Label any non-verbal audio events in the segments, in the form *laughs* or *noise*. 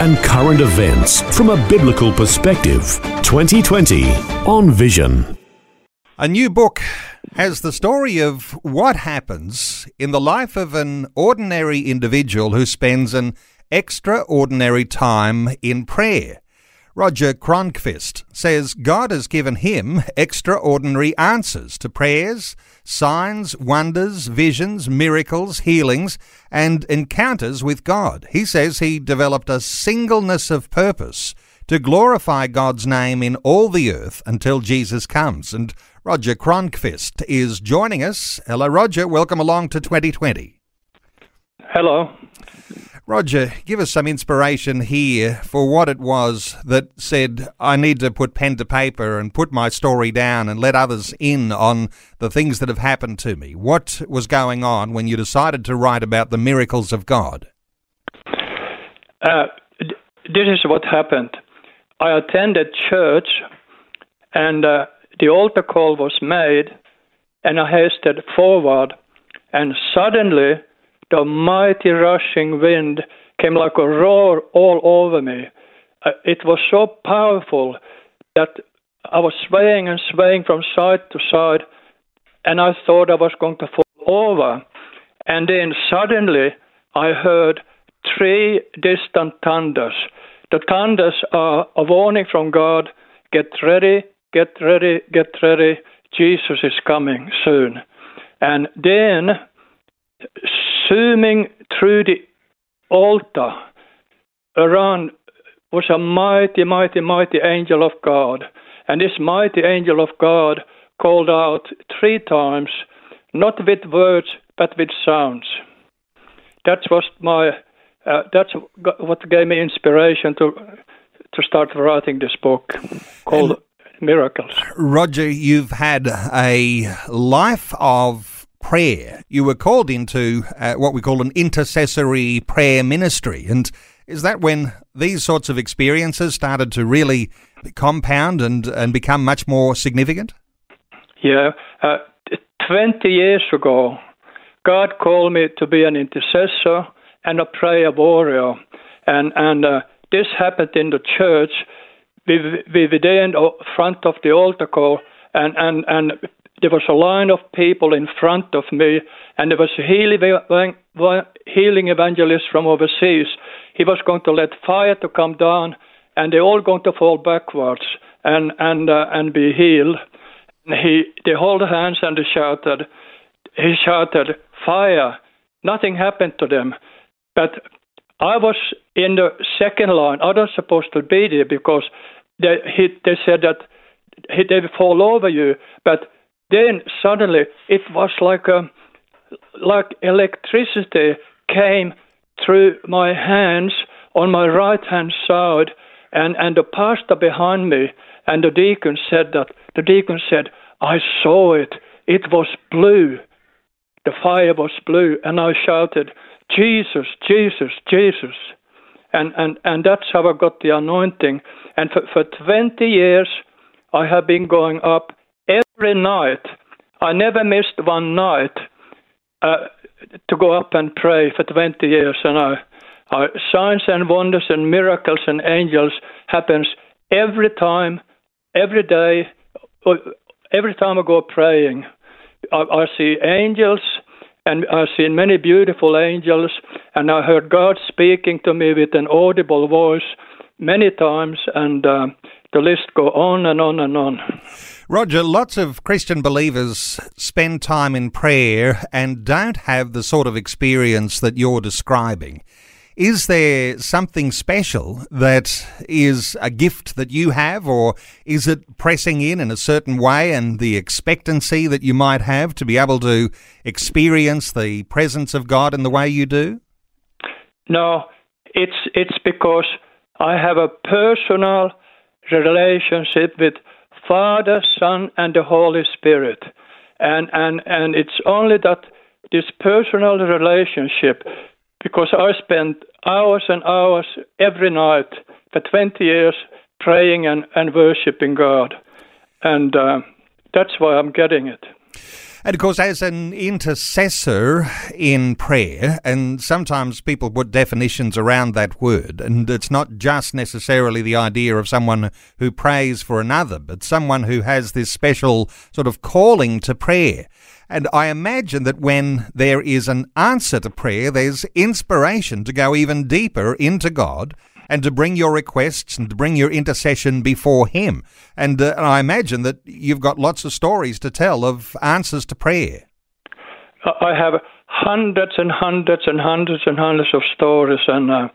and current events from a biblical perspective. 2020 on Vision. A new book has the story of what happens in the life of an ordinary individual who spends an extraordinary time in prayer. Roger Kronqvist says God has given him extraordinary answers to prayers, signs, wonders, visions, miracles, healings, and encounters with God. He says he developed a singleness of purpose to glorify God's name in all the earth until Jesus comes. And Roger Kronqvist is joining us. Hello, Roger. Welcome along to 2020. Hello. Roger, give us some inspiration here for what it was that said, I need to put pen to paper and put my story down and let others in on the things that have happened to me. What was going on when you decided to write about the miracles of God? Uh, this is what happened. I attended church, and uh, the altar call was made, and I hasted forward, and suddenly the mighty rushing wind came like a roar all over me. Uh, it was so powerful that I was swaying and swaying from side to side, and I thought I was going to fall over. And then suddenly I heard three distant thunders. The thunders are a warning from God get ready, get ready, get ready. Jesus is coming soon. And then zooming through the altar around was a mighty, mighty, mighty angel of God. And this mighty angel of God called out three times, not with words, but with sounds. That was my, uh, that's what gave me inspiration to, to start writing this book called and Miracles. Roger, you've had a life of prayer. You were called into uh, what we call an intercessory prayer ministry. And is that when these sorts of experiences started to really compound and, and become much more significant? Yeah. Uh, 20 years ago, God called me to be an intercessor and a prayer warrior. And, and uh, this happened in the church. We, we were there in front of the altar call, and, and, and there was a line of people in front of me, and there was a healing evangelist from overseas. He was going to let fire to come down, and they're all going to fall backwards and and uh, and be healed. And he they hold hands and they shouted. He shouted, "Fire!" Nothing happened to them, but I was in the second line. I was supposed to be there because they he, they said that he, they fall over you, but then suddenly it was like a, like electricity came through my hands on my right hand side and, and the pastor behind me and the deacon said that the deacon said i saw it. It was blue. The fire was blue. And i shouted jesus jesus jesus. And and and that's how i got the anointing. And for, for 20 years i have been going up every night. I never missed one night uh, to go up and pray for 20 years. And I, I, signs and wonders and miracles and angels happens every time, every day, uh, every time I go praying. I, I see angels and I've seen many beautiful angels, and I heard God speaking to me with an audible voice many times, and uh, the list go on and on and on. Roger, lots of Christian believers spend time in prayer and don't have the sort of experience that you're describing. Is there something special that is a gift that you have, or is it pressing in in a certain way and the expectancy that you might have to be able to experience the presence of God in the way you do? No, it's it's because I have a personal relationship with Father, Son, and the Holy Spirit. And, and, and it's only that this personal relationship, because I spent hours and hours every night for 20 years praying and, and worshiping God. And uh, that's why I'm getting it. And of course, as an intercessor in prayer, and sometimes people put definitions around that word, and it's not just necessarily the idea of someone who prays for another, but someone who has this special sort of calling to prayer. And I imagine that when there is an answer to prayer, there's inspiration to go even deeper into God and to bring your requests and to bring your intercession before Him. And, uh, and I imagine that you've got lots of stories to tell of answers to prayer. I have hundreds and hundreds and hundreds and hundreds of stories, and uh,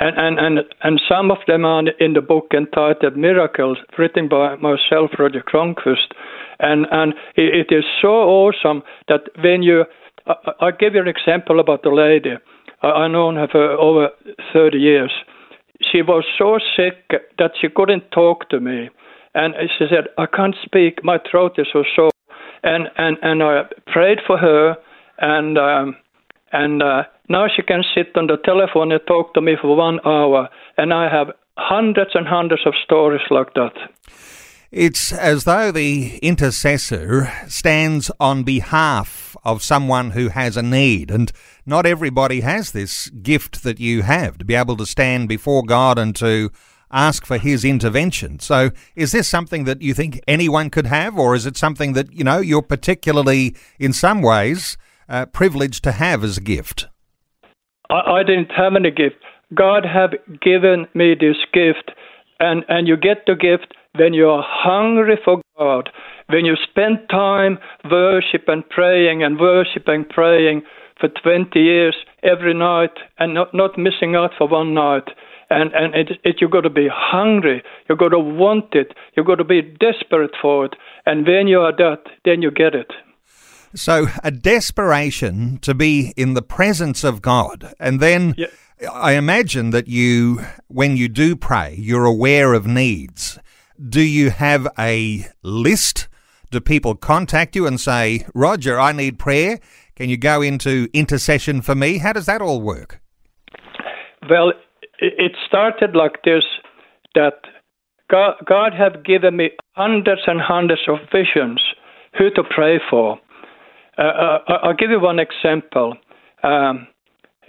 and, and and and some of them are in the book entitled "Miracles," written by myself, Roger Kronqvist, and and it is so awesome that when you, I, I'll give you an example about the lady. I, I known her for over thirty years, she was so sick that she couldn't talk to me. And she said, I can't speak, my throat is so sore. And, and, and I prayed for her, and, um, and uh, now she can sit on the telephone and talk to me for one hour. And I have hundreds and hundreds of stories like that. It's as though the intercessor stands on behalf of someone who has a need. And not everybody has this gift that you have to be able to stand before God and to ask for his intervention. So is this something that you think anyone could have, or is it something that, you know, you're particularly, in some ways, uh, privileged to have as a gift? I, I didn't have any gift. God have given me this gift, and, and you get the gift when you are hungry for God, when you spend time worship and praying and worship and praying for 20 years every night and not, not missing out for one night. And, and it, it, you've got to be hungry. You've got to want it. You've got to be desperate for it. And when you are that, then you get it. So, a desperation to be in the presence of God. And then yeah. I imagine that you, when you do pray, you're aware of needs. Do you have a list? Do people contact you and say, Roger, I need prayer? Can you go into intercession for me? How does that all work? Well, it started like this that God, God have given me hundreds and hundreds of visions who to pray for. Uh, uh I'll give you one example. Um,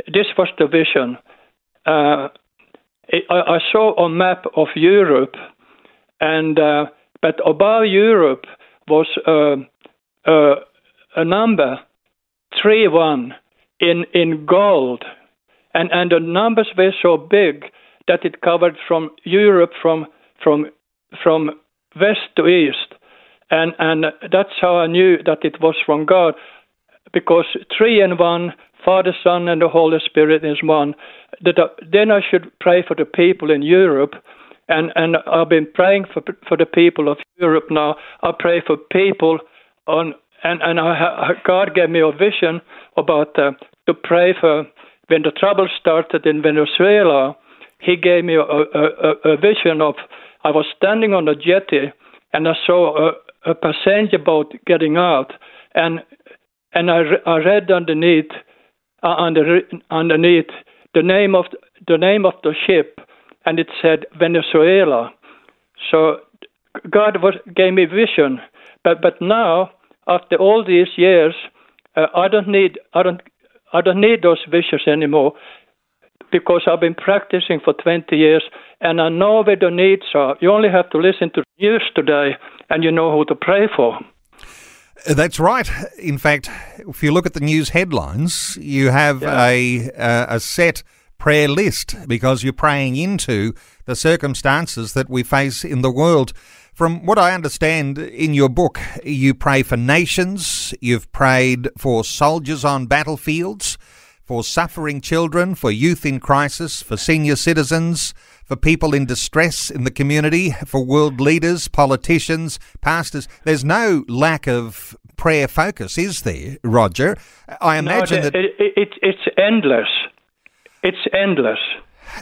this was the vision. Uh, I, I, saw a map of Europe, and uh, but above Europe was uh, uh, a number three one in in gold, and and the numbers were so big that it covered from Europe from from from west to east, and and that's how I knew that it was from God, because three and one, Father, Son, and the Holy Spirit is one. That then I should pray for the people in Europe. And, and I've been praying for for the people of Europe now. I pray for people on and and I, God gave me a vision about uh, to pray for when the trouble started in Venezuela. He gave me a, a, a vision of I was standing on a jetty and I saw a, a passenger boat getting out, and and I, I read underneath uh, under, underneath the name of the name of the ship, and it said Venezuela. So God was, gave me vision, but but now after all these years, uh, I don't need I don't I don't need those visions anymore because I've been practicing for 20 years and I know where the needs are. You only have to listen to the news today and you know who to pray for. That's right. In fact, if you look at the news headlines, you have yeah. a uh, a set prayer list because you're praying into the circumstances that we face in the world. From what I understand in your book, you pray for nations, you've prayed for soldiers on battlefields, for suffering children, for youth in crisis, for senior citizens, for people in distress in the community, for world leaders, politicians, pastors. There's no lack of prayer focus, is there, Roger? I imagine no, that it, it, it's endless. It's endless.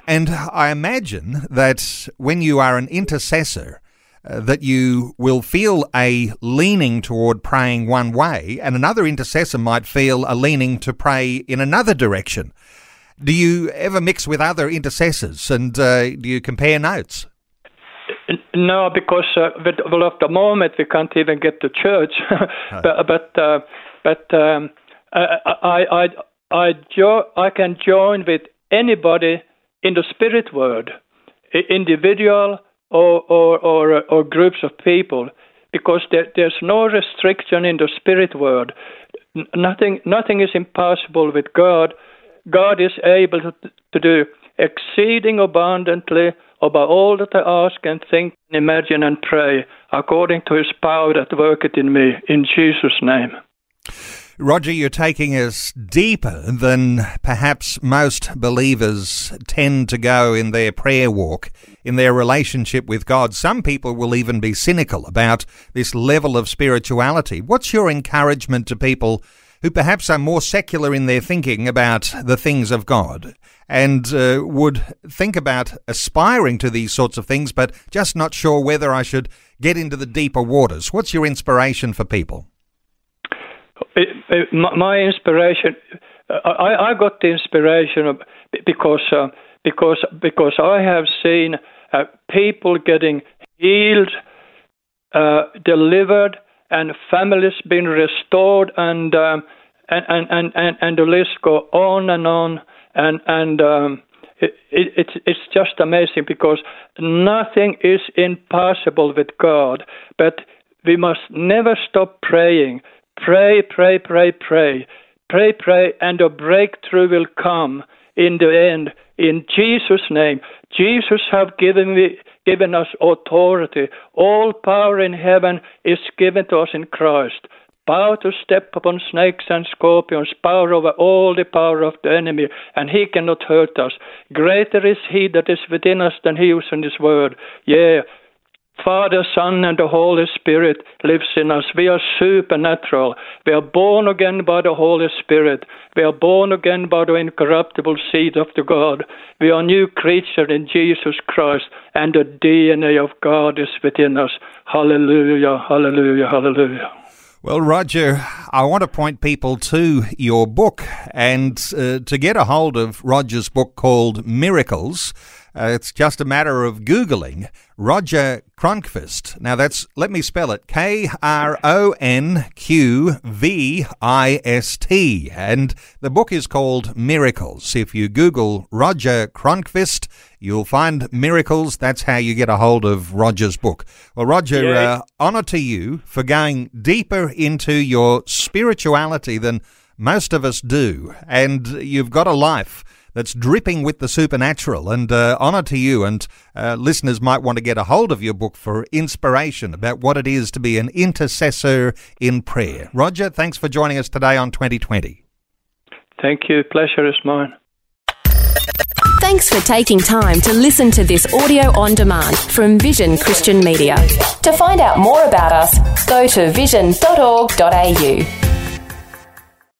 And I imagine that when you are an intercessor, uh, that you will feel a leaning toward praying one way, and another intercessor might feel a leaning to pray in another direction. Do you ever mix with other intercessors and uh, do you compare notes? No, because uh, with, well, at the moment we can't even get to church. *laughs* but but uh, but um, I I I jo- I can join with anybody in the spirit world, individual or or or, or groups of people, because there, there's no restriction in the spirit world. nothing nothing is impossible with God. God is able to, to do exceeding abundantly above all that I ask and think, and imagine and pray, according to his power that worketh in me, in Jesus' name. Roger, you're taking us deeper than perhaps most believers tend to go in their prayer walk, in their relationship with God. Some people will even be cynical about this level of spirituality. What's your encouragement to people who perhaps are more secular in their thinking about the things of God and uh, would think about aspiring to these sorts of things, but just not sure whether I should get into the deeper waters? What's your inspiration for people? It, it, my inspiration, I, I, got the inspiration because uh, because because I have seen uh, people getting healed, uh, delivered, and families being restored, and, um, and, and and and the list go on and on, and and um, it, it, it's it's just amazing because nothing is impossible with God, but we must never stop praying Pray, pray, pray, pray. Pray, pray, and a breakthrough will come in the end. In Jesus' name, Jesus have given me, given us authority. All power in heaven is given to us in Christ. Power to step upon snakes and scorpions, power over all the power of the enemy, and he cannot hurt us. Greater is he that is within us than he who is in this world. Yeah, Father, Son, and the Holy Spirit lives in us. We are supernatural. We are born again by the Holy Spirit. We are born again by the incorruptible seed of the God. We are new creature in Jesus Christ, and the DNA of God is within us. Hallelujah, hallelujah, hallelujah. Well, Roger, I want to point people to your book and uh, to get a hold of Roger's book called Miracles. Uh, it's just a matter of Googling Roger Kronqvist. Now that's, let me spell it K R O N Q V I S T. And the book is called Miracles. If you Google Roger Kronqvist, you'll find Miracles. That's how you get a hold of Roger's book. Well, Roger, yeah. uh, honor to you for going deeper into your spirituality than most of us do. And you've got a life that's dripping with the supernatural. And uh, honour to you. And uh, listeners might want to get a hold of your book for inspiration about what it is to be an intercessor in prayer. Roger, thanks for joining us today on 2020. Thank you. Pleasure is mine. Thanks for taking time to listen to this audio on demand from Vision Christian Media. To find out more about us, go to vision.org.au.